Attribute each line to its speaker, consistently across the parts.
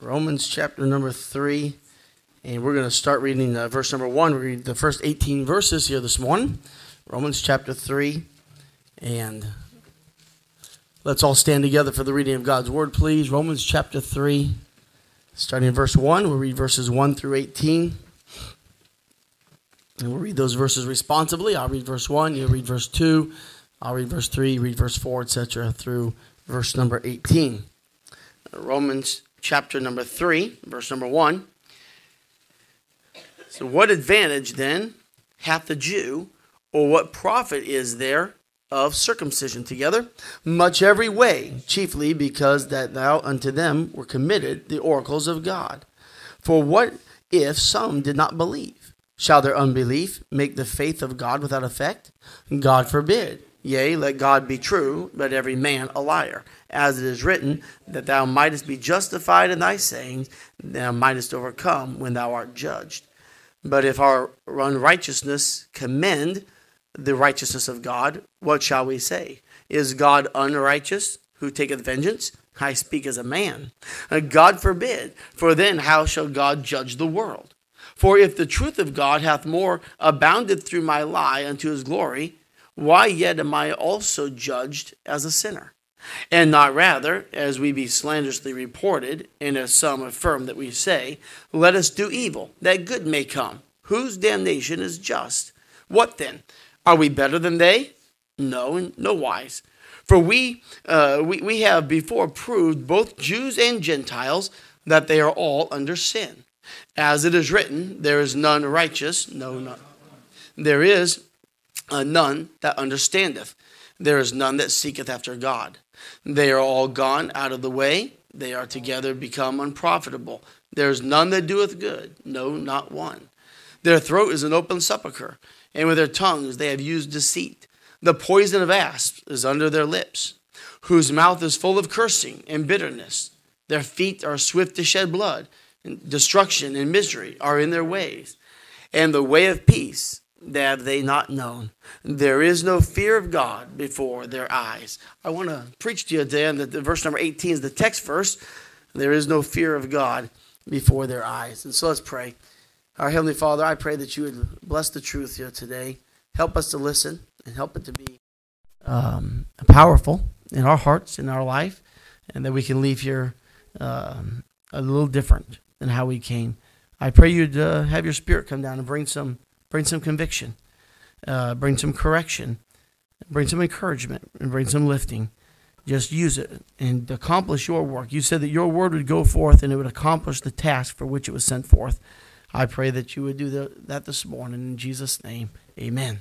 Speaker 1: Romans chapter number 3. And we're going to start reading uh, verse number 1. We read the first 18 verses here this morning. Romans chapter 3. And let's all stand together for the reading of God's word, please. Romans chapter 3, starting in verse 1. We'll read verses 1 through 18. And we'll read those verses responsibly. I'll read verse 1, you'll read verse 2, I'll read verse 3, read verse 4, etc., through verse number 18. Romans chapter number 3, verse number 1. So, what advantage then hath the Jew, or what profit is there of circumcision together? Much every way, chiefly because that thou unto them were committed the oracles of God. For what if some did not believe? Shall their unbelief make the faith of God without effect? God forbid. Yea, let God be true, but every man a liar. As it is written, that thou mightest be justified in thy sayings, thou mightest overcome when thou art judged. But if our unrighteousness commend the righteousness of God, what shall we say? Is God unrighteous, who taketh vengeance? I speak as a man. Uh, God forbid, for then how shall God judge the world? For if the truth of God hath more abounded through my lie unto his glory, why yet am I also judged as a sinner? And not rather, as we be slanderously reported, and as some affirm that we say, let us do evil, that good may come, whose damnation is just. What then? Are we better than they? No, in no wise. For we, uh, we, we have before proved, both Jews and Gentiles, that they are all under sin. As it is written, there is none righteous, no, none. There is uh, none that understandeth. There is none that seeketh after God. They are all gone out of the way. They are together become unprofitable. There is none that doeth good, no, not one. Their throat is an open sepulchre, and with their tongues they have used deceit. The poison of asps is under their lips, whose mouth is full of cursing and bitterness. Their feet are swift to shed blood, and destruction and misery are in their ways. And the way of peace have they not known. There is no fear of God before their eyes. I want to preach to you today, and the, verse number 18 is the text verse. There is no fear of God before their eyes. And so let's pray. Our Heavenly Father, I pray that you would bless the truth here today. Help us to listen and help it to be um, powerful in our hearts, in our life, and that we can leave here um, a little different than how we came. I pray you'd uh, have your spirit come down and bring some bring some conviction, uh, bring some correction, bring some encouragement, and bring some lifting. Just use it and accomplish your work. You said that your word would go forth and it would accomplish the task for which it was sent forth. I pray that you would do the, that this morning. In Jesus' name, amen.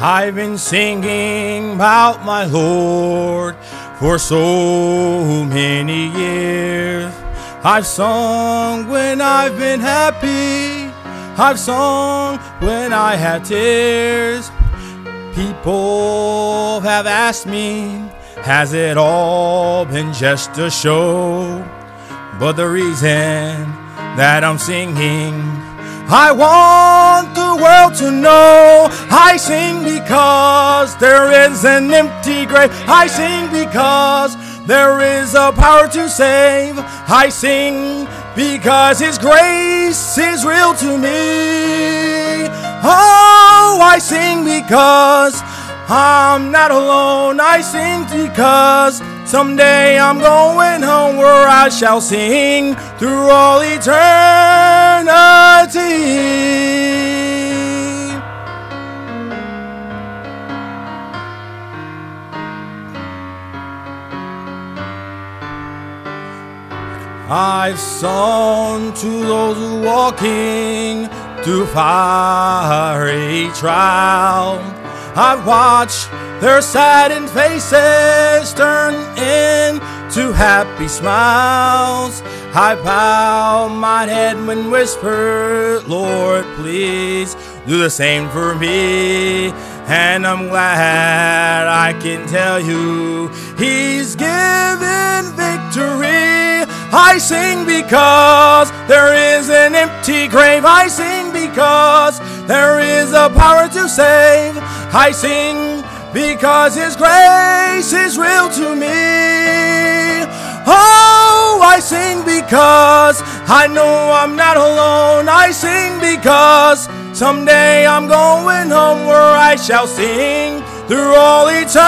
Speaker 2: I've been singing about my Lord for so many years. I've sung when I've been happy. I've sung when I had tears. People have asked me, has it all been just a show? But the reason that I'm singing I want the world to know I sing because there is an empty grave. I sing because there is a power to save. I sing because His grace is real to me. Oh, I sing because I'm not alone. I sing because someday I'm going home I shall sing through all eternity. I've sung to those who walking through fiery trial. I've watched their saddened faces turn into happy smiles. I bow my head when whisper, Lord, please do the same for me. And I'm glad I can tell you He's given victory. I sing because there is an empty grave. I sing because there is a power to save. I sing because His grace is real to me. Oh, I sing because I know I'm not alone. I sing because someday I'm going home where I shall sing through all eternity.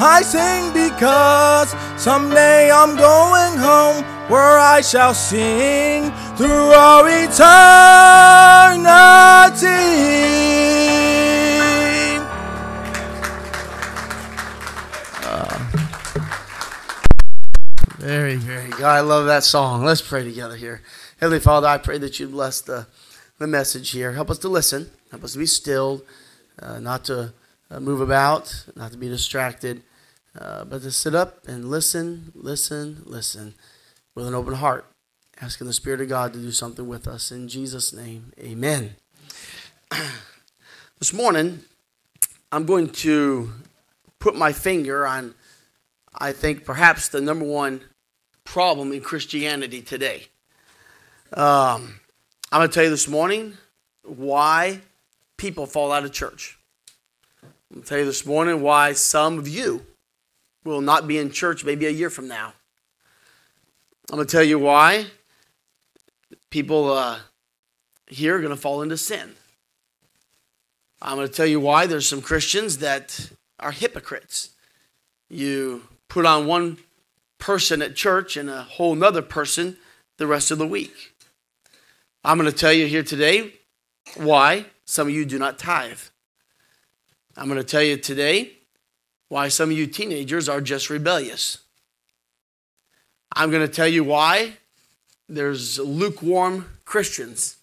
Speaker 2: I sing because someday I'm going home where I shall sing through all eternity.
Speaker 1: Very, very good. I love that song. Let's pray together here. Heavenly Father, I pray that you bless the, the message here. Help us to listen. Help us to be still, uh, not to uh, move about, not to be distracted, uh, but to sit up and listen, listen, listen with an open heart, asking the Spirit of God to do something with us. In Jesus' name, amen. this morning, I'm going to put my finger on, I think, perhaps the number one problem in Christianity today. Um, I'm going to tell you this morning why people fall out of church. I'm going to tell you this morning why some of you will not be in church maybe a year from now. I'm going to tell you why people uh, here are going to fall into sin. I'm going to tell you why there's some Christians that are hypocrites. You put on one person at church and a whole nother person the rest of the week. I'm going to tell you here today why some of you do not tithe. I'm going to tell you today why some of you teenagers are just rebellious. I'm going to tell you why there's lukewarm Christians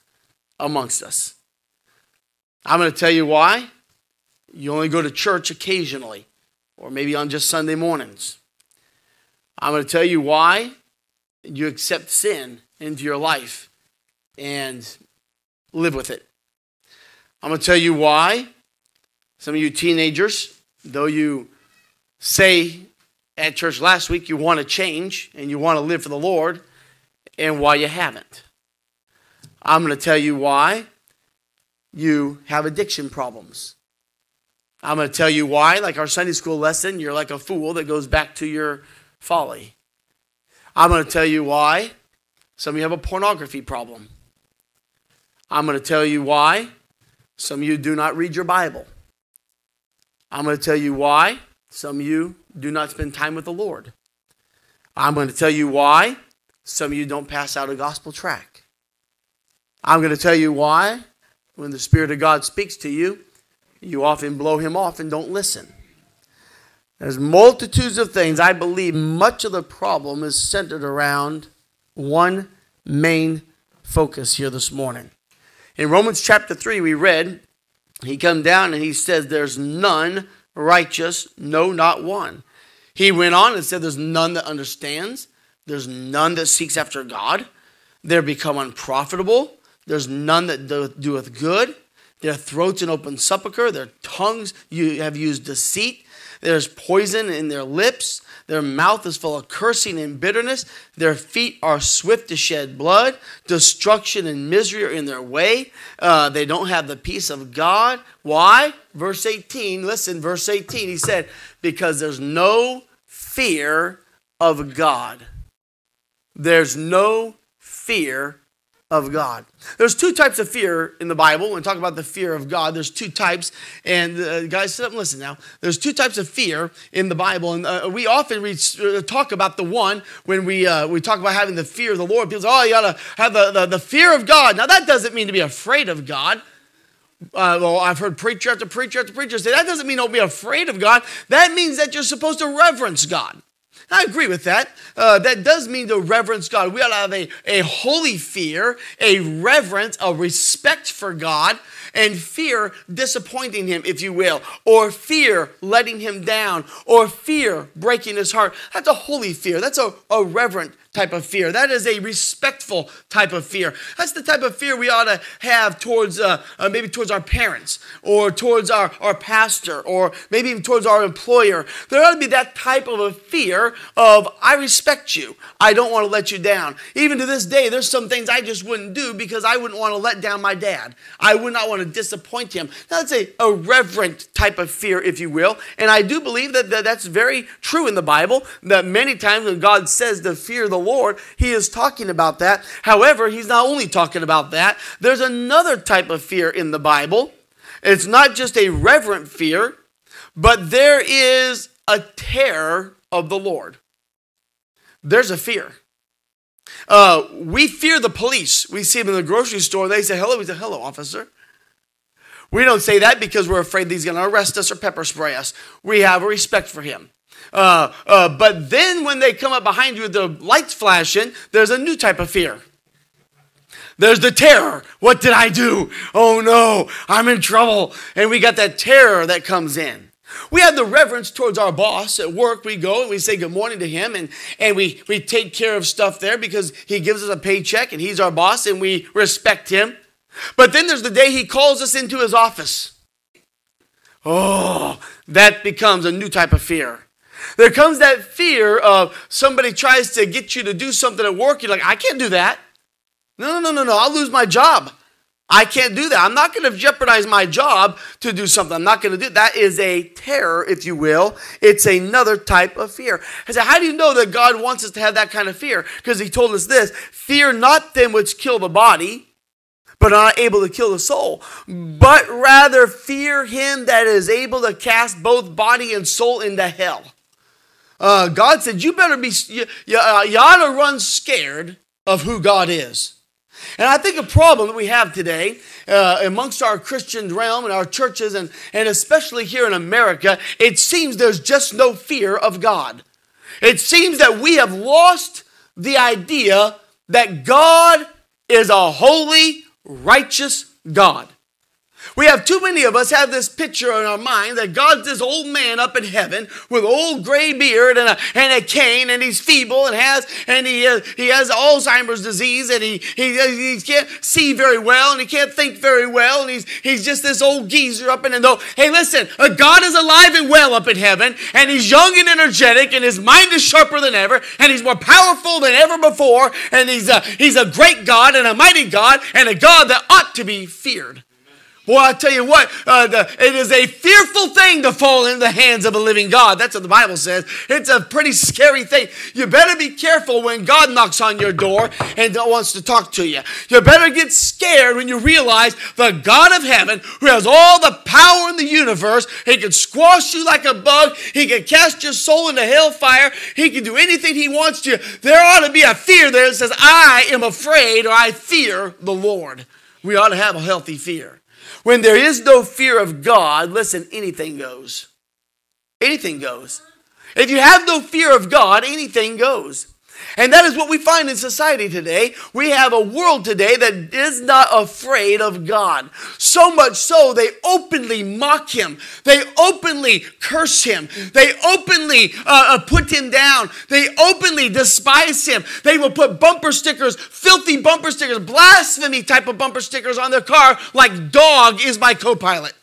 Speaker 1: amongst us. I'm going to tell you why you only go to church occasionally or maybe on just Sunday mornings. I'm going to tell you why you accept sin into your life and live with it. I'm going to tell you why some of you teenagers, though you say at church last week you want to change and you want to live for the Lord, and why you haven't. I'm going to tell you why you have addiction problems. I'm going to tell you why, like our Sunday school lesson, you're like a fool that goes back to your folly. I'm going to tell you why some of you have a pornography problem. I'm going to tell you why some of you do not read your Bible. I'm going to tell you why some of you do not spend time with the Lord. I'm going to tell you why some of you don't pass out a gospel tract. I'm going to tell you why when the Spirit of God speaks to you, you often blow him off and don't listen. There's multitudes of things. I believe much of the problem is centered around one main focus here this morning. In Romans chapter 3, we read, he come down and he says, There's none righteous, no, not one. He went on and said, There's none that understands, there's none that seeks after God. They're become unprofitable. There's none that doeth good. Their throats an open sepulchre. Their tongues you have used deceit. There's poison in their lips. Their mouth is full of cursing and bitterness. Their feet are swift to shed blood. Destruction and misery are in their way. Uh, they don't have the peace of God. Why? Verse 18. Listen, verse 18. He said, Because there's no fear of God. There's no fear of God. There's two types of fear in the Bible. When we talk about the fear of God, there's two types. And uh, guys, sit up and listen now. There's two types of fear in the Bible, and uh, we often read, uh, talk about the one when we uh, we talk about having the fear of the Lord. People say, "Oh, you gotta have the, the, the fear of God." Now, that doesn't mean to be afraid of God. Uh, well, I've heard preacher after preacher after preacher say that doesn't mean don't be afraid of God. That means that you're supposed to reverence God. I agree with that. Uh, that does mean to reverence God. We ought to have a, a holy fear, a reverence, a respect for God, and fear disappointing Him, if you will, or fear letting Him down, or fear breaking His heart. That's a holy fear. That's a, a reverent type of fear. That is a respectful type of fear. That's the type of fear we ought to have towards uh, uh, maybe towards our parents or towards our, our pastor or maybe even towards our employer. There ought to be that type of a fear of I respect you. I don't want to let you down. Even to this day, there's some things I just wouldn't do because I wouldn't want to let down my dad. I would not want to disappoint him. Now, that's a, a reverent type of fear, if you will. And I do believe that, that that's very true in the Bible, that many times when God says to fear the Lord, he is talking about that. However, he's not only talking about that, there's another type of fear in the Bible. It's not just a reverent fear, but there is a terror of the Lord. There's a fear. Uh, we fear the police. We see them in the grocery store. They say, hello. We say, hello, officer. We don't say that because we're afraid he's going to arrest us or pepper spray us. We have a respect for him. Uh, uh, but then when they come up behind you with the lights flashing, there's a new type of fear. There's the terror. What did I do? Oh no, I'm in trouble. And we got that terror that comes in. We have the reverence towards our boss at work. We go and we say good morning to him and, and we, we take care of stuff there because he gives us a paycheck and he's our boss and we respect him. But then there's the day he calls us into his office. Oh, that becomes a new type of fear. There comes that fear of somebody tries to get you to do something at work. You're like, I can't do that. No, no, no, no, no. I'll lose my job. I can't do that. I'm not going to jeopardize my job to do something. I'm not going to do that. Is a terror, if you will. It's another type of fear. I said, how do you know that God wants us to have that kind of fear? Because He told us this: fear not them which kill the body, but are not able to kill the soul, but rather fear Him that is able to cast both body and soul into hell. Uh, God said, You better be, you, you, uh, you ought to run scared of who God is. And I think a problem that we have today uh, amongst our Christian realm and our churches, and, and especially here in America, it seems there's just no fear of God. It seems that we have lost the idea that God is a holy, righteous God. We have too many of us have this picture in our mind that God's this old man up in heaven with old gray beard and a, and a cane and he's feeble and has and he has, he has Alzheimer's disease and he, he he can't see very well and he can't think very well and he's he's just this old geezer up in and though hey listen God is alive and well up in heaven and he's young and energetic and his mind is sharper than ever and he's more powerful than ever before and he's a, he's a great God and a mighty God and a God that ought to be feared. Boy, I tell you what, uh, the, it is a fearful thing to fall into the hands of a living God. That's what the Bible says. It's a pretty scary thing. You better be careful when God knocks on your door and wants to talk to you. You better get scared when you realize the God of heaven, who has all the power in the universe, he can squash you like a bug, he can cast your soul into hellfire, he can do anything he wants to. There ought to be a fear there that says, I am afraid or I fear the Lord. We ought to have a healthy fear. When there is no fear of God, listen, anything goes. Anything goes. If you have no fear of God, anything goes. And that is what we find in society today. We have a world today that is not afraid of God. So much so, they openly mock him. They openly curse him. They openly uh, uh, put him down. They openly despise him. They will put bumper stickers, filthy bumper stickers, blasphemy type of bumper stickers on their car, like dog is my co pilot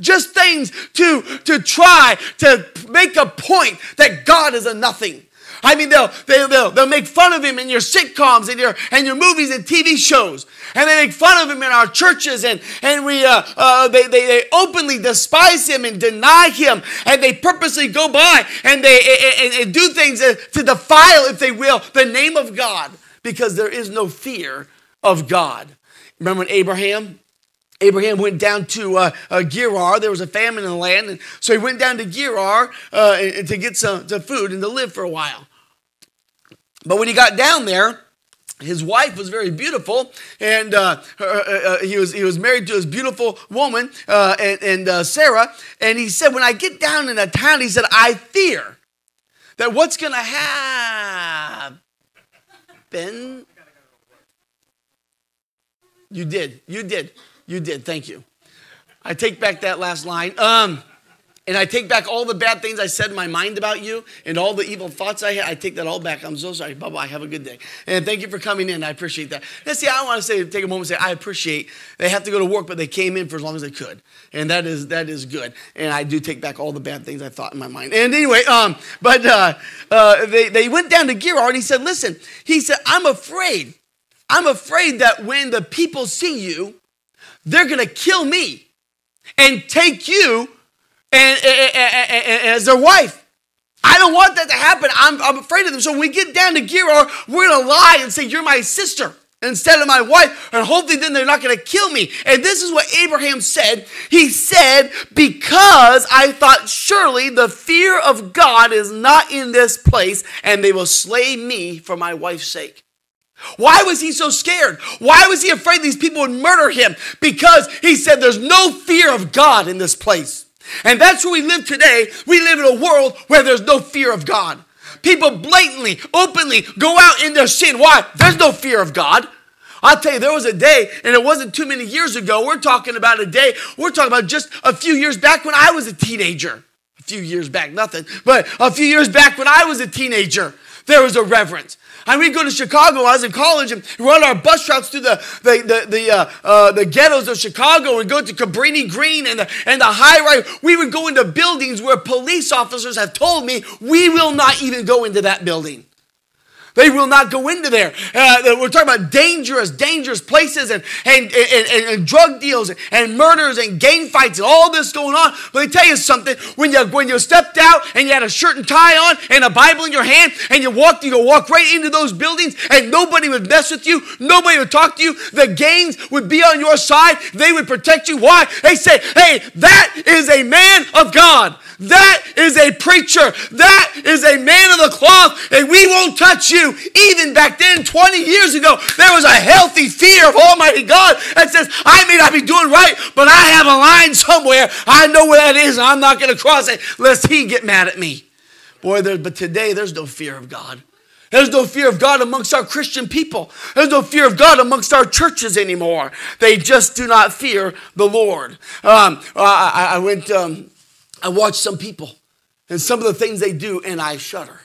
Speaker 1: just things to, to try to make a point that God is a nothing. I mean, they'll, they'll, they'll, they'll make fun of him in your sitcoms and your, and your movies and TV shows. And they make fun of him in our churches and, and we, uh, uh, they, they, they openly despise him and deny him. And they purposely go by and they and, and do things to defile, if they will, the name of God because there is no fear of God. Remember when Abraham Abraham went down to uh, uh, Gerar. There was a famine in the land, and so he went down to Gerar uh, to get some to food and to live for a while. But when he got down there, his wife was very beautiful, and uh, uh, uh, he was he was married to this beautiful woman, uh, and, and uh, Sarah. And he said, "When I get down in a town, he said, I fear that what's going to happen." You did, you did, you did. Thank you. I take back that last line. Um, And I take back all the bad things I said in my mind about you and all the evil thoughts I had. I take that all back. I'm so sorry. Bye bye. Have a good day. And thank you for coming in. I appreciate that. And see, I want to say, take a moment and say, I appreciate they have to go to work, but they came in for as long as they could. And that is that is good. And I do take back all the bad things I thought in my mind. And anyway, um, but uh, uh, they, they went down to Gerar and he said, Listen, he said, I'm afraid. I'm afraid that when the people see you, they're going to kill me and take you and, and, and, and, as their wife. I don't want that to happen. I'm, I'm afraid of them. So when we get down to Gerar, we're going to lie and say, You're my sister instead of my wife. And hopefully then they're not going to kill me. And this is what Abraham said. He said, Because I thought surely the fear of God is not in this place, and they will slay me for my wife's sake. Why was he so scared? Why was he afraid these people would murder him? Because he said there's no fear of God in this place. And that's where we live today. We live in a world where there's no fear of God. People blatantly, openly go out in their sin. Why? There's no fear of God. I'll tell you, there was a day, and it wasn't too many years ago. We're talking about a day, we're talking about just a few years back when I was a teenager. A few years back, nothing, but a few years back when I was a teenager, there was a reverence. And we'd go to Chicago. I was in college and run our bus routes through the the the the, uh, uh, the ghettos of Chicago and go to Cabrini Green and the and the high rise. We would go into buildings where police officers have told me we will not even go into that building. They will not go into there. Uh, we're talking about dangerous, dangerous places and, and, and, and, and drug deals and murders and gang fights and all this going on. But let me tell you something. When you, when you stepped out and you had a shirt and tie on and a Bible in your hand and you walked, you walk right into those buildings and nobody would mess with you. Nobody would talk to you. The gangs would be on your side. They would protect you. Why? They say, hey, that is a man of God. That is a preacher. That is a man of the cloth, and we won't touch you. Even back then, 20 years ago, there was a healthy fear of Almighty God that says, I may not be doing right, but I have a line somewhere. I know where that is, and I'm not going to cross it lest he get mad at me. Boy, there, but today there's no fear of God. There's no fear of God amongst our Christian people. There's no fear of God amongst our churches anymore. They just do not fear the Lord. Um, I, I, went. Um, I watched some people and some of the things they do, and I shudder.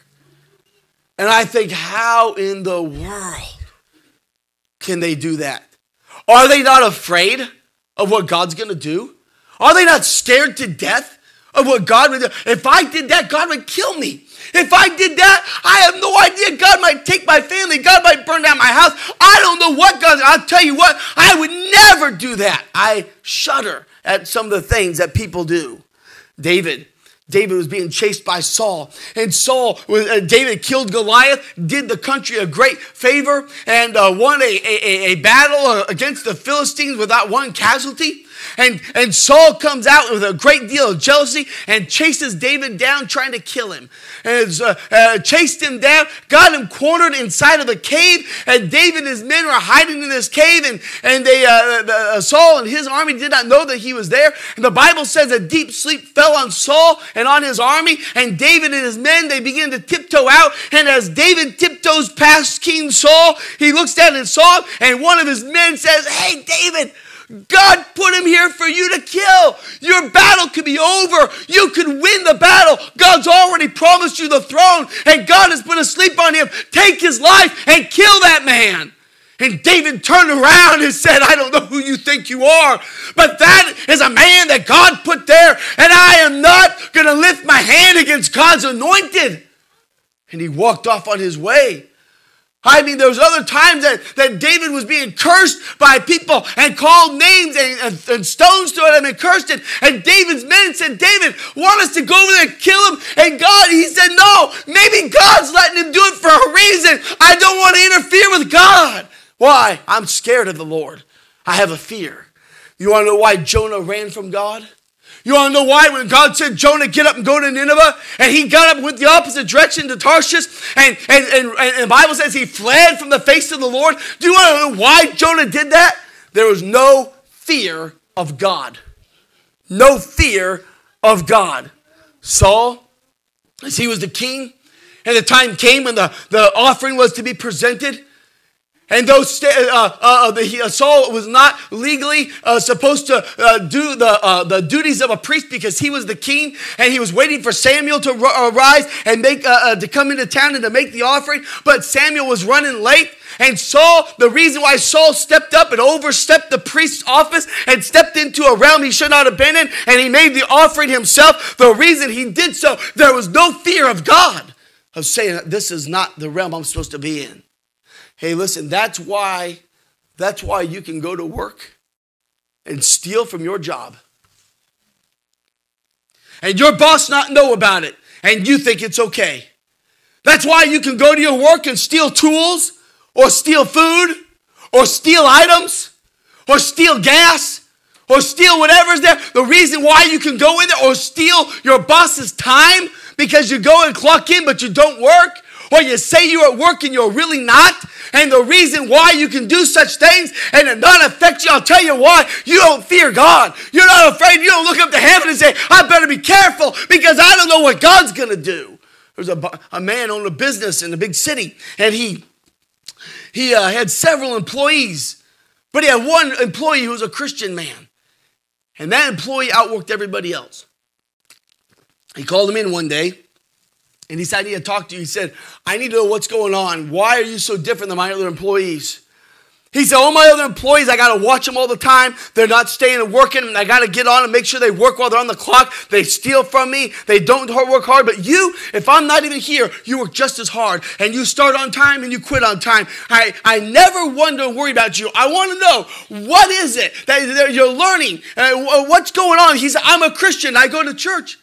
Speaker 1: And I think, how in the world can they do that? Are they not afraid of what God's gonna do? Are they not scared to death of what God would do? If I did that, God would kill me. If I did that, I have no idea. God might take my family. God might burn down my house. I don't know what God, I'll tell you what, I would never do that. I shudder at some of the things that people do. David. David was being chased by Saul. And Saul, uh, David killed Goliath, did the country a great favor, and uh, won a, a, a battle uh, against the Philistines without one casualty. And, and Saul comes out with a great deal of jealousy and chases David down, trying to kill him. And uh, uh, chased him down, got him cornered inside of a cave. And David and his men were hiding in this cave. And, and they, uh, uh, Saul and his army did not know that he was there. And the Bible says a deep sleep fell on Saul and on his army. And David and his men, they begin to tiptoe out. And as David tiptoes past King Saul, he looks down and Saul, and one of his men says, Hey, David, God put him here for you to kill. Your battle could be over. You could win the battle. God's already promised you the throne, and God has put a sleep on him. Take his life and kill that man. And David turned around and said, I don't know who you think you are, but that is a man that God put there, and I am not going to lift my hand against God's anointed. And he walked off on his way. I mean, there was other times that, that David was being cursed by people and called names and, and, and stones to him and cursed it. And David's men said, David, want us to go over there and kill him? And God, he said, no, maybe God's letting him do it for a reason. I don't want to interfere with God. Why? I'm scared of the Lord. I have a fear. You want to know why Jonah ran from God? You want to know why? When God said, Jonah, get up and go to Nineveh, and he got up and went the opposite direction to Tarshish, and, and, and, and the Bible says he fled from the face of the Lord. Do you want to know why Jonah did that? There was no fear of God. No fear of God. Saul, as he was the king, and the time came when the, the offering was to be presented, And though uh, uh, uh, the, uh, Saul was not legally uh, supposed to uh, do the, the duties of a priest because he was the king and he was waiting for Samuel to arise and make, to come into town and to make the offering, but Samuel was running late. And Saul, the reason why Saul stepped up and overstepped the priest's office and stepped into a realm he should not have been in, and he made the offering himself, the reason he did so, there was no fear of God of saying, This is not the realm I'm supposed to be in. Hey, listen, that's why that's why you can go to work and steal from your job. And your boss not know about it and you think it's okay. That's why you can go to your work and steal tools or steal food or steal items or steal gas or steal whatever's there. The reason why you can go in there or steal your boss's time because you go and clock in but you don't work or you say you're at work and you're really not. And the reason why you can do such things and it not affect you, I'll tell you why. You don't fear God. You're not afraid. You don't look up to heaven and say, I better be careful because I don't know what God's going to do. There's a, a man owned a business in a big city and he, he uh, had several employees, but he had one employee who was a Christian man. And that employee outworked everybody else. He called him in one day and he said, I need to talk to you. He said, I need to know what's going on. Why are you so different than my other employees? He said, All my other employees, I got to watch them all the time. They're not staying and working, and I got to get on and make sure they work while they're on the clock. They steal from me. They don't work hard. But you, if I'm not even here, you work just as hard, and you start on time and you quit on time. I, I never wonder and worry about you. I want to know what is it that you're learning? Uh, what's going on? He said, I'm a Christian. I go to church.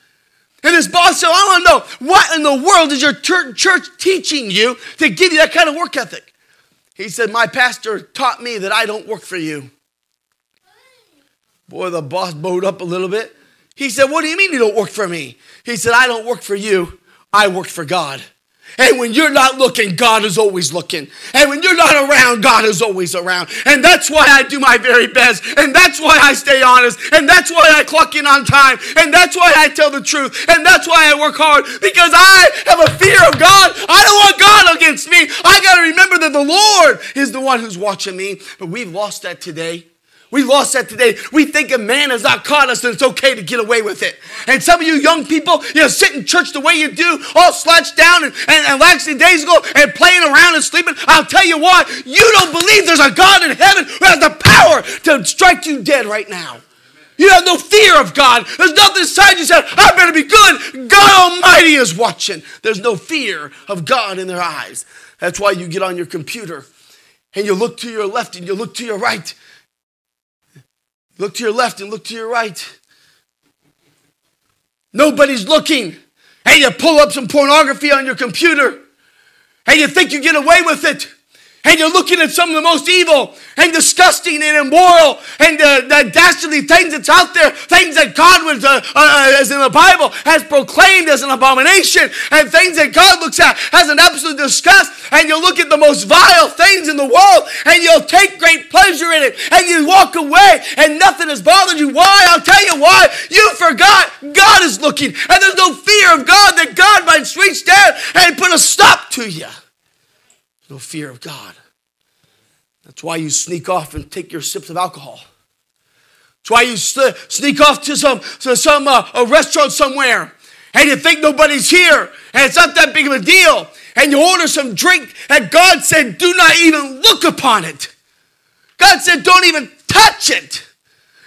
Speaker 1: And his boss said, I want to know, what in the world is your church teaching you to give you that kind of work ethic? He said, My pastor taught me that I don't work for you. Boy, the boss bowed up a little bit. He said, What do you mean you don't work for me? He said, I don't work for you, I work for God. And when you're not looking, God is always looking. And when you're not around, God is always around. And that's why I do my very best. And that's why I stay honest. And that's why I clock in on time. And that's why I tell the truth. And that's why I work hard. Because I have a fear of God. I don't want God against me. I got to remember that the Lord is the one who's watching me. But we've lost that today. We lost that today. We think a man has not caught us and it's okay to get away with it. And some of you young people, you know, sit in church the way you do, all slouched down and, and, and laxing days ago and playing around and sleeping. I'll tell you why. You don't believe there's a God in heaven who has the power to strike you dead right now. You have no fear of God. There's nothing inside you said, I better be good. God Almighty is watching. There's no fear of God in their eyes. That's why you get on your computer and you look to your left and you look to your right Look to your left and look to your right. Nobody's looking. Hey, you pull up some pornography on your computer Hey, you think you get away with it and you're looking at some of the most evil and disgusting and immoral and uh, the dastardly things that's out there, things that God was, uh, uh, as in the Bible, has proclaimed as an abomination, and things that God looks at as an absolute disgust, and you look at the most vile things in the world, and you'll take great pleasure in it, and you walk away, and nothing has bothered you. Why? I'll tell you why. You forgot God is looking, and there's no fear of God that God might reach down and put a stop to you no fear of God. That's why you sneak off and take your sips of alcohol. That's why you sneak off to some, to some uh, a restaurant somewhere and you think nobody's here and it's not that big of a deal and you order some drink and God said, do not even look upon it. God said, don't even touch it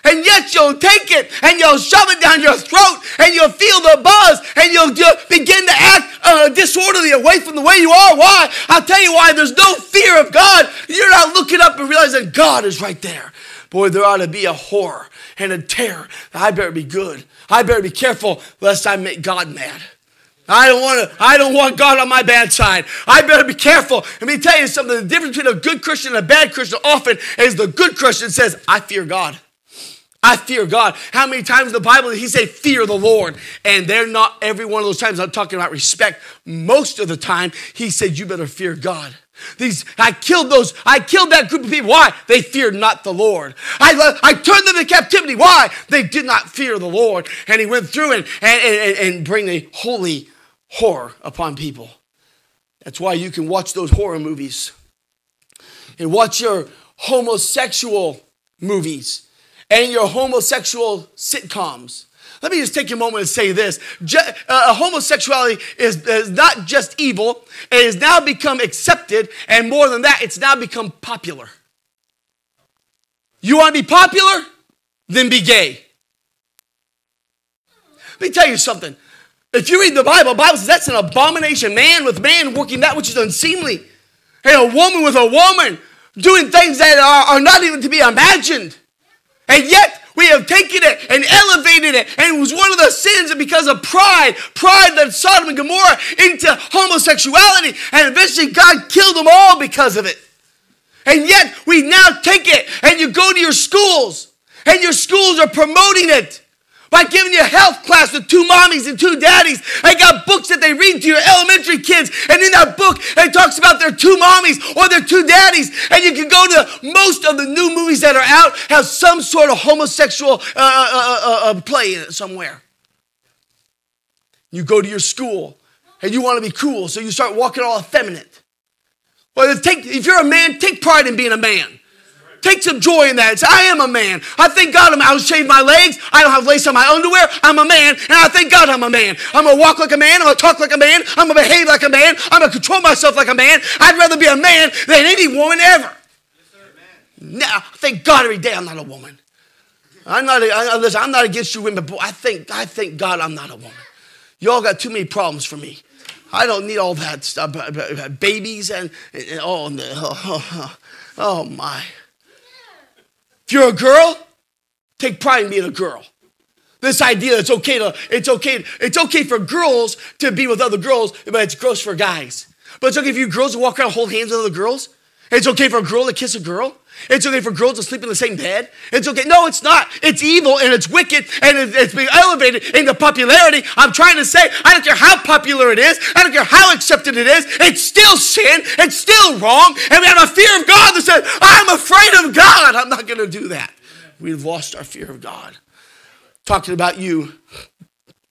Speaker 1: and yet you'll take it and you'll shove it down your throat and you'll feel the buzz and you'll begin to act uh, disorderly away from the way you are. Why? I'll tell you why. There's no fear of God. You're not looking up and realizing God is right there. Boy, there ought to be a horror and a terror. I better be good. I better be careful lest I make God mad. I don't want to, I don't want God on my bad side. I better be careful. Let me tell you something. The difference between a good Christian and a bad Christian often is the good Christian says, I fear God. I fear God. How many times in the Bible did he say, fear the Lord? And they're not every one of those times I'm talking about respect. Most of the time, he said, you better fear God. These, I killed those, I killed that group of people. Why? They feared not the Lord. I, I turned them to captivity. Why? They did not fear the Lord. And he went through and, and, and, and bring a holy horror upon people. That's why you can watch those horror movies and watch your homosexual movies and your homosexual sitcoms. Let me just take a moment and say this. Uh, homosexuality is, is not just evil, it has now become accepted, and more than that, it's now become popular. You want to be popular? Then be gay. Let me tell you something. If you read the Bible, the Bible says that's an abomination. Man with man working that which is unseemly. And a woman with a woman doing things that are, are not even to be imagined. And yet, we have taken it and elevated it. And it was one of the sins because of pride, pride that Sodom and Gomorrah into homosexuality. And eventually God killed them all because of it. And yet we now take it and you go to your schools and your schools are promoting it by giving you a health class with two mommies and two daddies. They got books that they read to your elementary kids, and in that book, it talks about their two mommies or their two daddies. And you can go to most of the new movies that are out have some sort of homosexual uh, uh, uh, uh, uh play in it somewhere. You go to your school, and you want to be cool, so you start walking all effeminate. Well, take, if you're a man, take pride in being a man. Take some joy in that. I am a man. I thank God I'm, I'll shave my legs. I don't have lace on my underwear. I'm a man, and I thank God I'm a man. I'm gonna walk like a man. I'm gonna talk like a man. I'm gonna behave like a man. I'm gonna control myself like a man. I'd rather be a man than any woman ever. Now, thank God every day I'm not a woman. I'm not. I, listen, I'm not against you women, but I think I thank God I'm not a woman. Y'all got too many problems for me. I don't need all that stuff. Babies and, and oh, oh, oh my. If you're a girl, take pride in being a girl. This idea it's okay to it's okay it's okay for girls to be with other girls, but it's gross for guys. But it's okay for you girls to walk around hold hands with other girls. It's okay for a girl to kiss a girl. It's okay for girls to sleep in the same bed. It's okay. No, it's not. It's evil and it's wicked and it's being elevated into popularity. I'm trying to say, I don't care how popular it is. I don't care how accepted it is. It's still sin. It's still wrong. And we have a fear of God that says, I'm afraid of God. I'm not going to do that. We've lost our fear of God. Talking about you,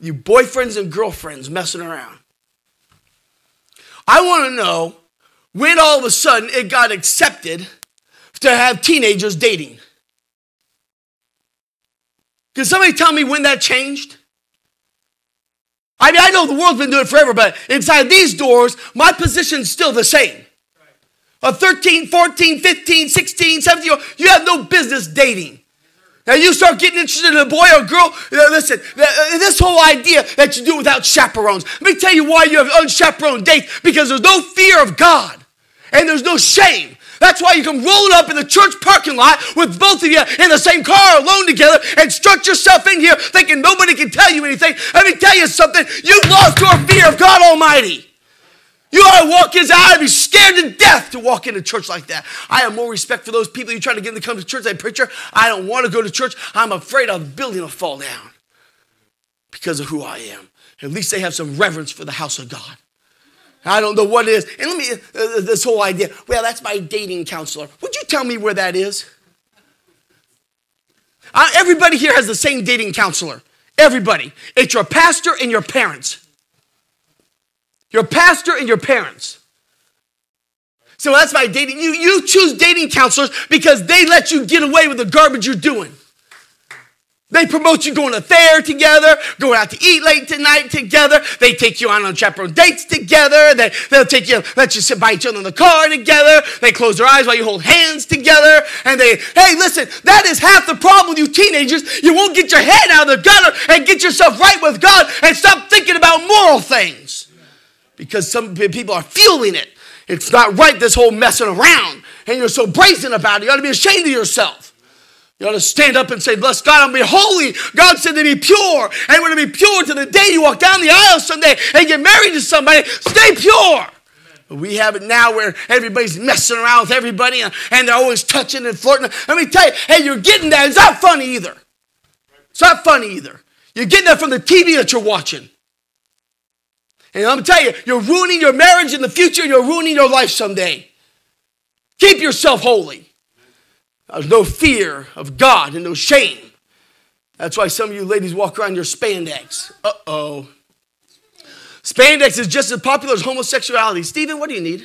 Speaker 1: you boyfriends and girlfriends messing around. I want to know when all of a sudden it got accepted to have teenagers dating. Can somebody tell me when that changed? I mean, I know the world's been doing it forever, but inside these doors, my position's still the same. A 13, 14, 15, 16, 17 year old, you have no business dating. Now you start getting interested in a boy or a girl. Listen, uh, this whole idea that you do without chaperones. Let me tell you why you have unchaperoned dates. Because there's no fear of God and there's no shame. That's why you can roll up in the church parking lot with both of you in the same car alone together and strut yourself in here thinking nobody can tell you anything. Let me tell you something. You've lost your fear of God Almighty. You ought to walk inside. I'd be scared to death to walk into church like that. I have more respect for those people you try to get them to come to church. That preacher, I don't want to go to church. I'm afraid a building will fall down because of who I am. At least they have some reverence for the house of God. I don't know what it is. And let me, uh, this whole idea, well, that's my dating counselor. Would you tell me where that is? Uh, everybody here has the same dating counselor. Everybody. It's your pastor and your parents. Your pastor and your parents. So that's my dating. You, you choose dating counselors because they let you get away with the garbage you're doing. They promote you going to fair together, going out to eat late tonight together. They take you on on chaperone dates together. They, they'll take you, let you sit by each other in the car together. They close their eyes while you hold hands together. And they, hey, listen, that is half the problem with you teenagers. You won't get your head out of the gutter and get yourself right with God and stop thinking about moral things. Because some people are fueling it. It's not right, this whole messing around. And you're so brazen about it. You ought to be ashamed of yourself. You ought to stand up and say, Bless God, I'm going to be holy. God said to be pure. And we're going to be pure to the day you walk down the aisle someday and get married to somebody. Stay pure. We have it now where everybody's messing around with everybody uh, and, they're always touching and flirting. Let me tell you, hey, you're getting that. It's not funny either. It's not funny either. You're getting that from the TV that you're watching. And I'm telling you, you're ruining your marriage in the future, you're ruining your life someday. Keep yourself holy. There's no fear of God and no shame. That's why some of you ladies walk around your spandex. Uh oh. Spandex is just as popular as homosexuality. Stephen, what do you need?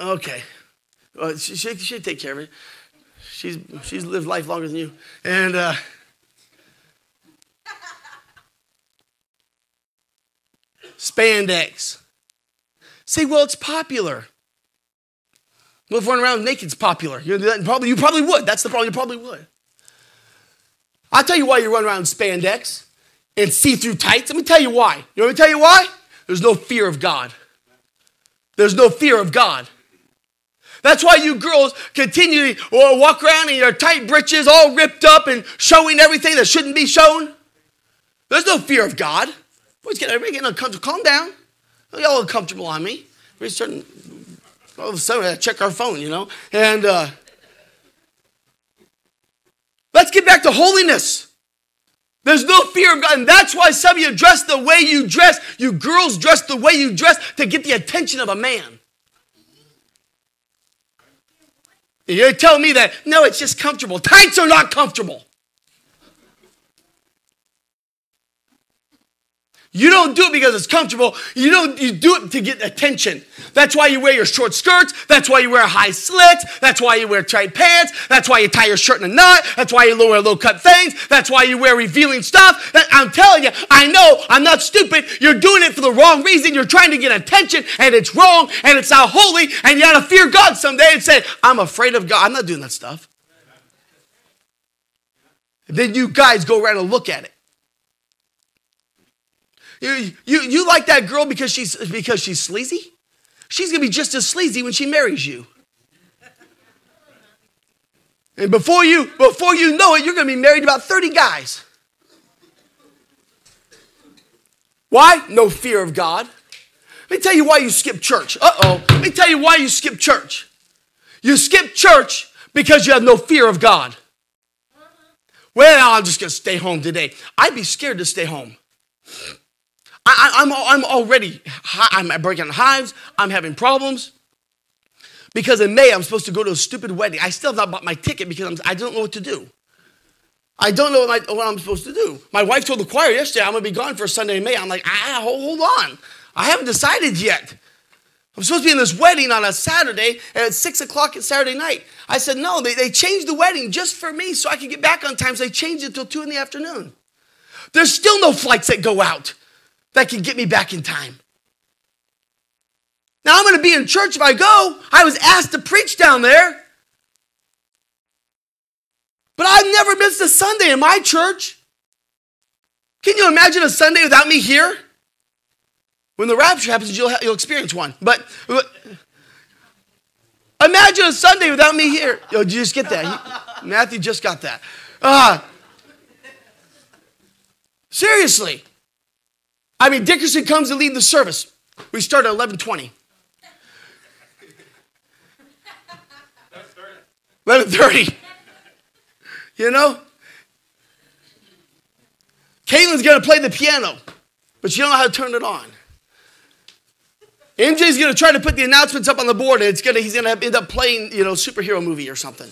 Speaker 1: Okay. Well, she, she, she take care of it. She's, she's lived life longer than you. And uh, spandex. Say, well, it's popular. Well, if running around naked is popular, you probably you probably would. That's the problem. You probably would. I'll tell you why you run around in spandex and see-through tights. Let me tell you why. You want me to tell you why? There's no fear of God. There's no fear of God. That's why you girls continue to walk around in your tight breeches, all ripped up and showing everything that shouldn't be shown. There's no fear of God. Boys, get everybody getting uncomfortable. Calm down. Y'all uncomfortable on me. We're starting. All of a sudden, I check our phone, you know, and uh, let's get back to holiness. There's no fear of God. And that's why some of you dress the way you dress. You girls dress the way you dress to get the attention of a man. You're telling me that, no, it's just comfortable. Tights are not comfortable. You don't do it because it's comfortable. You don't you do it to get attention. That's why you wear your short skirts. That's why you wear high slits. That's why you wear tight pants. That's why you tie your shirt in a knot. That's why you wear low cut things. That's why you wear revealing stuff. That, I'm telling you, I know I'm not stupid. You're doing it for the wrong reason. You're trying to get attention and it's wrong and it's not holy and you gotta fear God someday and say, I'm afraid of God. I'm not doing that stuff. Then you guys go around and look at it. You, you, like that girl because she's, because she's sleazy? She's going to be just as sleazy when she marries you. And before you, before you know it, you're going to be married to about 30 guys. Why? No fear of God. Let me tell you why you skip church. Uh oh. Let me tell you why you skip church. You skip church because you have no fear of God. Well, I'm just going to stay home today. I'd be scared to stay home. I, am I'm, I'm already, I'm breaking hives, I'm having problems. Because in May, I'm supposed to go to a stupid wedding. I still have not bought my ticket because I'm, I don't know what to do. I don't know what, my, what, I'm supposed to do. My wife told the choir yesterday I'm going to be gone for Sunday in May. I'm like, ah, hold, hold on. I haven't decided yet. I'm supposed to be in this wedding on a Saturday at 6 o'clock at Saturday night. I said, no, they, they changed the wedding just for me so I could get back on time. So they changed it till 2 in the afternoon. There's still no flights that go out that can get me back in time. Now I'm going to be in church if I go. I was asked to preach down there. But I've never missed a Sunday in my church. Can you imagine a Sunday without me here? When the rapture happens, you'll, you'll experience one. But, but imagine a Sunday without me here. Yo, did you just get that? He, Matthew just got that. Uh, seriously. I mean, Dickerson comes to lead the service. We start at 1120. 1130. You know? Caitlin's going to play the piano, but she don't know how to turn it on. MJ's going to try to put the announcements up on the board, and it's gonna, he's going to end up playing, you know, superhero movie or something.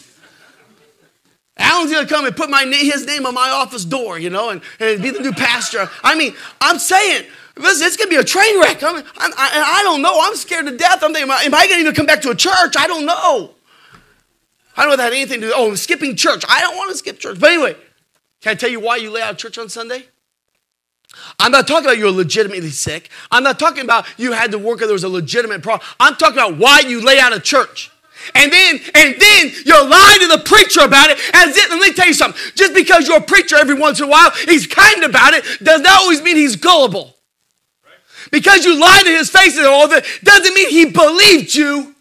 Speaker 1: Alan's gonna come and put my his name on my office door, you know, and, and be the new pastor. I mean, I'm saying, listen, it's gonna be a train wreck. I'm, I'm, I, I don't know. I'm scared to death. I'm thinking, am I gonna even come back to a church? I don't know. I don't know if that had anything to do. Oh, I'm skipping church. I don't want to skip church. But anyway, can I tell you why you lay out of church on Sunday? I'm not talking about you're legitimately sick. I'm not talking about you had to work or there was a legitimate problem. I'm talking about why you lay out of church. And then, and then you're lying to the preacher about it. As it, let me tell you something. Just because you're a preacher every once in a while, he's kind about it, does not always mean he's gullible. Because you lied to his face and all that doesn't mean he believed you.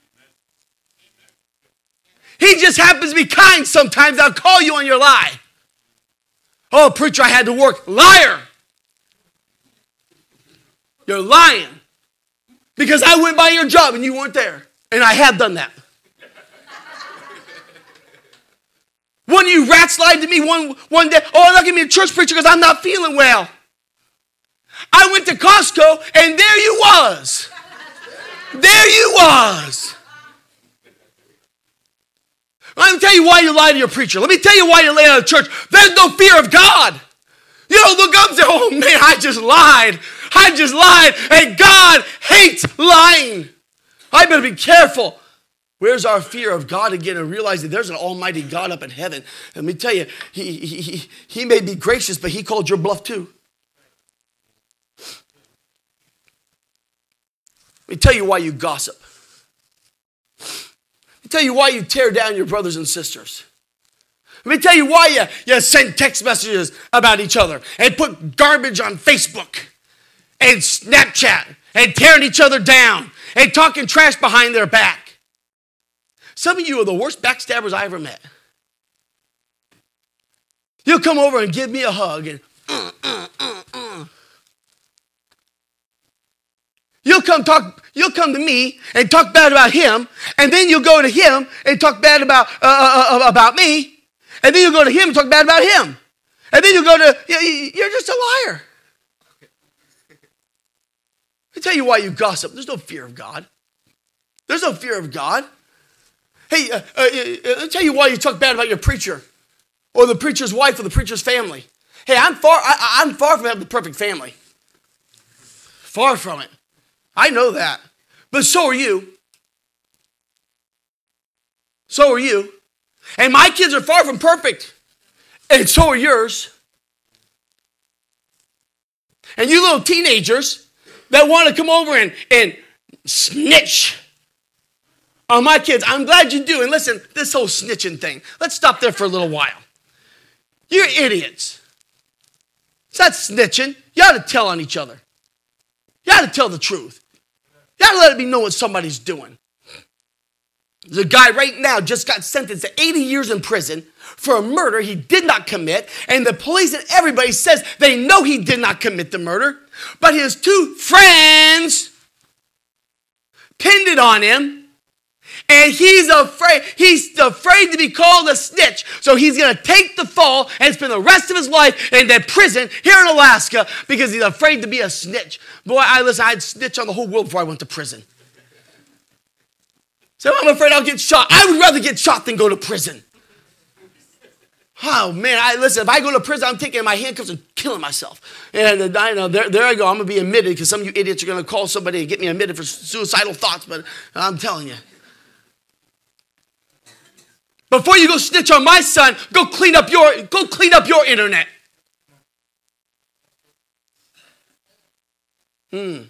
Speaker 1: He just happens to be kind sometimes. I'll call you on your lie. Oh, preacher, I had to work. Liar. You're lying. Because I went by your job and you weren't there. And I have done that. One of you rats lied to me one, one day. Oh, going to be a church preacher because I'm not feeling well. I went to Costco and there you was. There you was. Let me tell you why you lie to your preacher. Let me tell you why you lay out of church. There's no fear of God. You don't look up and say, oh man, I just lied. I just lied. And God hates lying. I better be careful. Where's our fear of God again and realize that there's an almighty God up in heaven? Let me tell you, he, he, he, may be gracious, but he called your bluff too. Let me tell you why you gossip. Let me tell you why you tear down your brothers and sisters. Let me tell you why you, you send text messages about each other and put garbage on Facebook and Snapchat and tearing each other down and talking trash behind their back. Some of you are the worst backstabbers I ever met. You'll come over and give me a hug and uh, uh, uh. You'll come talk, you'll come to me and talk bad about him, and then you'll go to him and talk bad about, about me, and then you'll go to him and talk bad about him. And then you'll go to, you're just a liar. I tell you why you gossip. There's no fear of God. There's no fear of God. Hey, uh, uh, uh, I'll tell you why you talk bad about your preacher or the preacher's wife or the preacher's family. Hey, I'm far, I, I'm far from having the perfect family. Far from it. I know that. But so are you. So are you. And my kids are far from perfect. And so are yours. And you little teenagers that want to come over and, and snitch on my kids. I'm glad you do. And listen, this whole snitching thing, let's stop there for a little while. You're idiots. It's not snitching. You ought to tell on each other. You ought to tell the truth. You ought to let be know what somebody's doing. The guy right now just got sentenced to 80 years in prison for a murder he did not commit, and the police and everybody says they know he did not commit the murder, but his two friends pinned it on him and he's afraid. He's afraid to be called a snitch. So he's going to take the fall and spend the rest of his life in that prison here in Alaska because he's afraid to be a snitch. Boy, I listen, I'd snitch on the whole world before I went to prison. So I'm afraid I'll get shot. I would rather get shot than go to prison. Oh man, I listen. If I go to prison, I'm taking my handcuffs and killing myself. And uh, I know there, there I go. I'm gonna be admitted because some of you idiots are gonna call somebody and get me admitted for suicidal thoughts. But I'm telling you, before you go snitch on my son, go clean up your go clean up your internet. Hmm.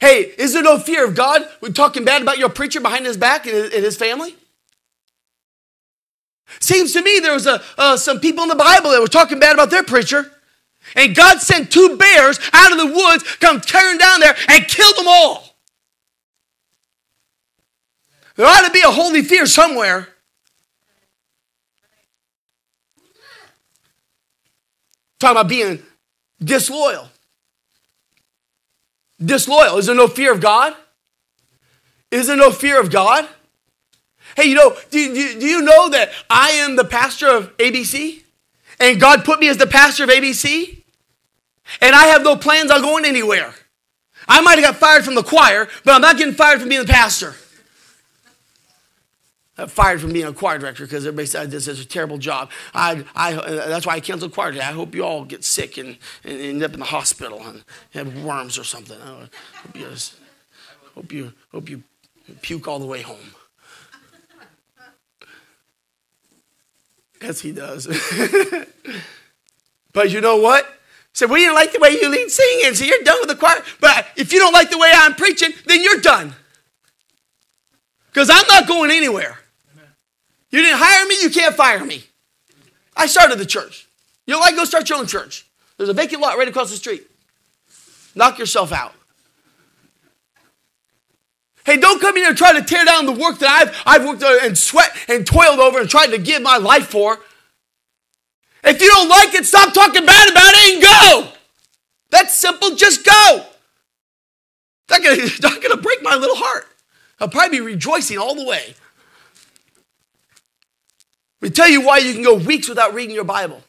Speaker 1: Hey, is there no fear of God? We're talking bad about your preacher behind his back and his, family. Seems to me there was a, uh, some people in the Bible that were talking bad about their preacher, and God sent two bears out of the woods, come tearing down there and killed them all. There ought to be a holy fear somewhere. Talking about being disloyal. Disloyal. Is there no fear of God? Is there no fear of God? Hey, you know, do, do, do you know that I am the pastor of ABC? And God put me as the pastor of ABC? And I have no plans on going anywhere. I might have got fired from the choir, but I'm not getting fired from being the pastor Uh, fired from being a choir director because everybody said this is a terrible job. I, I, uh, that's why I canceled choir today. I hope you all get sick and, and end up in the hospital and have worms or something. I hope you, hope you, hope you puke all the way home. Yes, he does. but you know what? So we didn't like the way you lead singing, so you're done with the choir. But if you don't like the way I'm preaching, then you're done. Because I'm not going anywhere. You didn't hire me, you can't fire me. I started the church. You don't like go start your own church. There's a vacant lot right across the street. Knock yourself out. Hey, don't come in here and try to tear down the work that I've, I've worked and sweat and toiled over and tried to give my life for. If you don't like it, stop talking bad about it and go. That's simple. Just go. Not not gonna break my little heart. I'll probably be rejoicing all the way. Me tell you why you can go weeks without reading your Bible.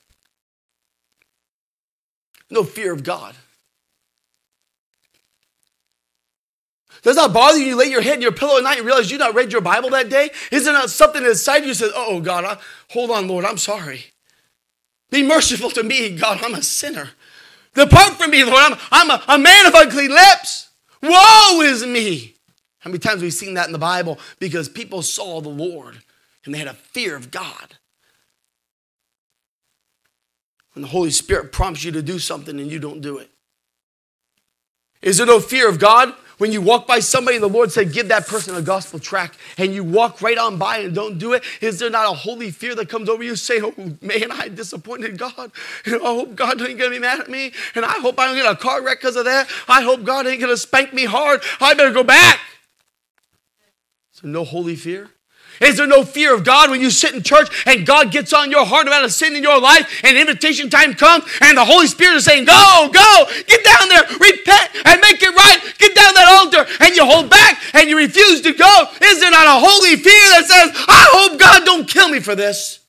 Speaker 1: No fear of God. Does that bother you? You lay your head in your pillow at night and realize you not read your Bible that day? Is there not something inside you says, "Oh God, I, hold on, Lord, I'm sorry. Be merciful to me, God. I'm a sinner. Depart from me, Lord. I'm, I'm a, a man of ugly lips. Woe is me. How many times have we seen that in the Bible? Because people saw the Lord and they had a fear of God. When the Holy Spirit prompts you to do something and you don't do it. Is there no fear of God when you walk by somebody and the Lord said, Give that person a gospel track, and you walk right on by and don't do it? Is there not a holy fear that comes over you saying, Oh man, I disappointed God? And I hope God ain't gonna be mad at me. And I hope I don't get a car wreck because of that. I hope God ain't gonna spank me hard. I better go back. So, no holy fear? Is there no fear of God when you sit in church and God gets on your heart about a sin in your life and invitation time comes and the Holy Spirit is saying, Go, go, get down there, repent and make it right, get down that altar, and you hold back and you refuse to go? Is there not a holy fear that says, I hope God don't kill me for this?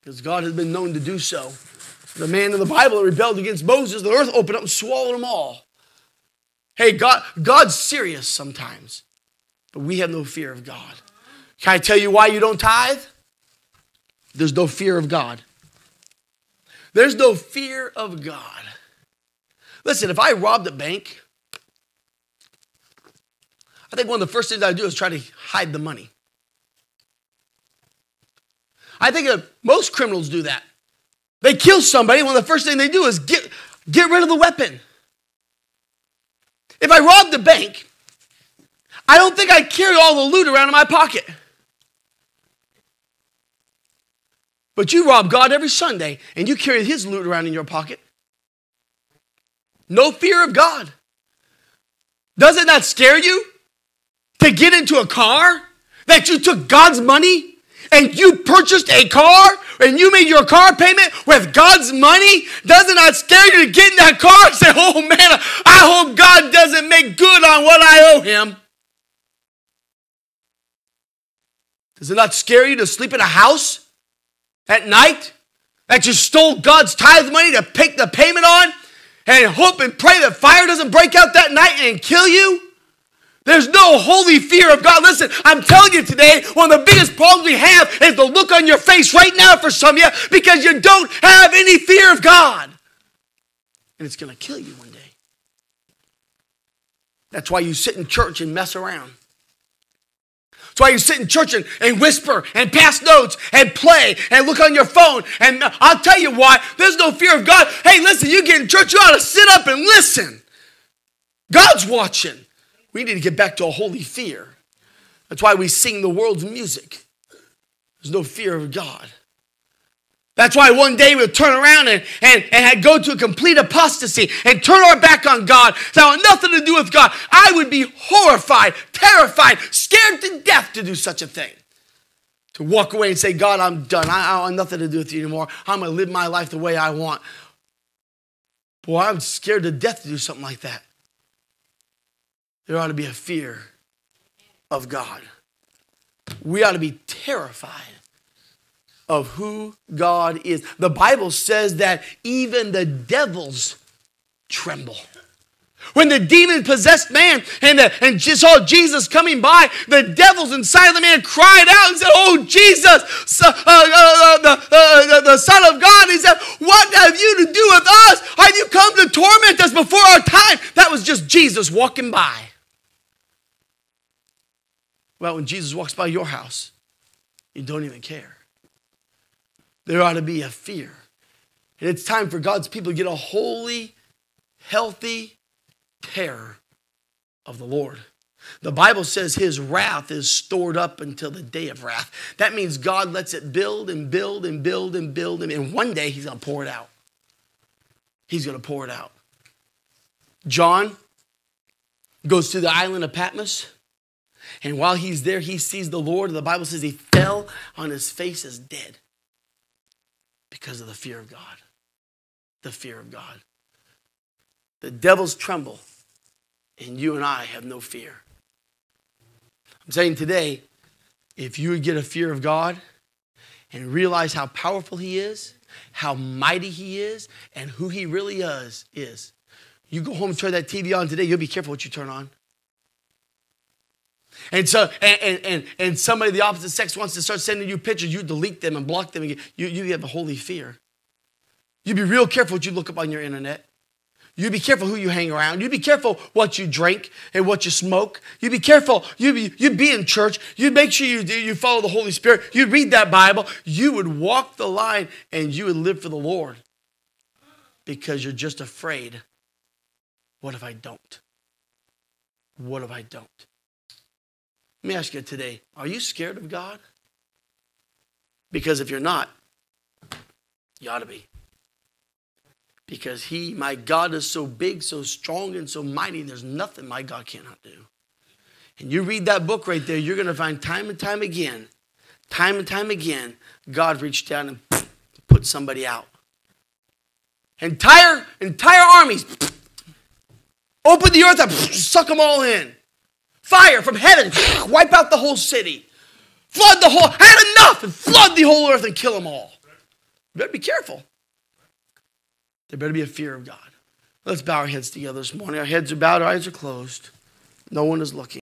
Speaker 1: Because God has been known to do so. The man in the Bible that rebelled against Moses, the earth opened up and swallowed them all. Hey, God, God's serious sometimes, but we have no fear of God. Can I tell you why you don't tithe? There's no fear of God. There's no fear of God. Listen, if I robbed a bank, I think one of the first things I do is try to hide the money. I think most criminals do that. They kill somebody, one of the first things they do is get, get rid of the weapon. If I robbed the bank, I don't think I'd carry all the loot around in my pocket. But you rob God every Sunday and you carry his loot around in your pocket. No fear of God. Doesn't that scare you? To get into a car that you took God's money and you purchased a car and you made your car payment with God's money? Doesn't that scare you to get in that car and say, oh man, I hope God doesn't make good on what I owe him? Does it not scare you to sleep in a house at night that you stole God's tithe money to pick the payment on and hope and pray that fire doesn't break out that night and kill you? There's no holy fear of God. Listen, I'm telling you today, one of the biggest problems we have is the look on your face right now for some of you because you don't have any fear of God. And it's going to kill you one day. That's why you sit in church and mess around. That's why you sit in church and, and whisper and pass notes and play and look on your phone. And I'll tell you why. There's no fear of God. Hey, listen, you get in church, you ought to sit up and listen. God's watching. We need to get back to a holy fear. That's why we sing the world's music. There's no fear of God. That's why one day we'll turn around and, and, and go to a complete apostasy and turn our back on God. That had nothing to do with God. I would be horrified, terrified, scared to death to do such a thing. To walk away and say, God, I'm done. I, I want nothing to do with you anymore. I'm going to live my life the way I want. Boy, I'm scared to death to do something like that. There ought to be a fear of God. We ought to be terrified of who God is. The Bible says that even the devils tremble. When the demon possessed man and, the, and saw Jesus coming by, the devils inside of the man cried out and said, Oh, Jesus, so, uh, uh, uh, the, uh, the Son of God. He said, What have you to do with us? Have you come to torment us before our time? That was just Jesus walking by. Well, when Jesus walks by your house, you don't even care there ought to be a fear. And it's time for God's people to get a holy, healthy terror of the Lord. The Bible says his wrath is stored up until the day of wrath. That means God lets it build and build and build and build, and one day he's going to pour it out. He's going to pour it out. John goes to the island of Patmos, and while he's there, he sees the Lord. The Bible says he fell on his face as dead because of the fear of God. The fear of God. The devils tremble, and you and I have no fear. I'm saying today, if you would get a fear of God and realize how powerful He is, how mighty He is, and who He really is, is you go home and turn that TV on today, you'll be careful what you turn on. And so, and, and, and somebody of the opposite sex wants to start sending you pictures, you delete them and block them. And You, you have a holy fear. You be real careful what you look up on your internet. You be careful who you hang around. You be careful what you drink and what you smoke. You be careful. You be, you be in church. You make sure you, you follow the Holy Spirit. You read that Bible. You would walk the line and you would live for the Lord because you're just afraid. What if I don't? What if I don't? Let me ask you today are you scared of God? Because if you're not, you ought to be because he, my God, is so big, so strong, and so mighty. There's nothing my God cannot do. And you read that book right there, you're going to find time and time again, time and time again, God reached down and put somebody out. Entire, entire armies open the earth up, suck them all in. Fire from heaven, wipe out the whole city. Flood the whole, I had enough, and flood the whole earth and kill them all. You better be careful. There better be a fear of God. Let's bow our heads together this morning. Our heads are bowed, our eyes are closed. No one is looking.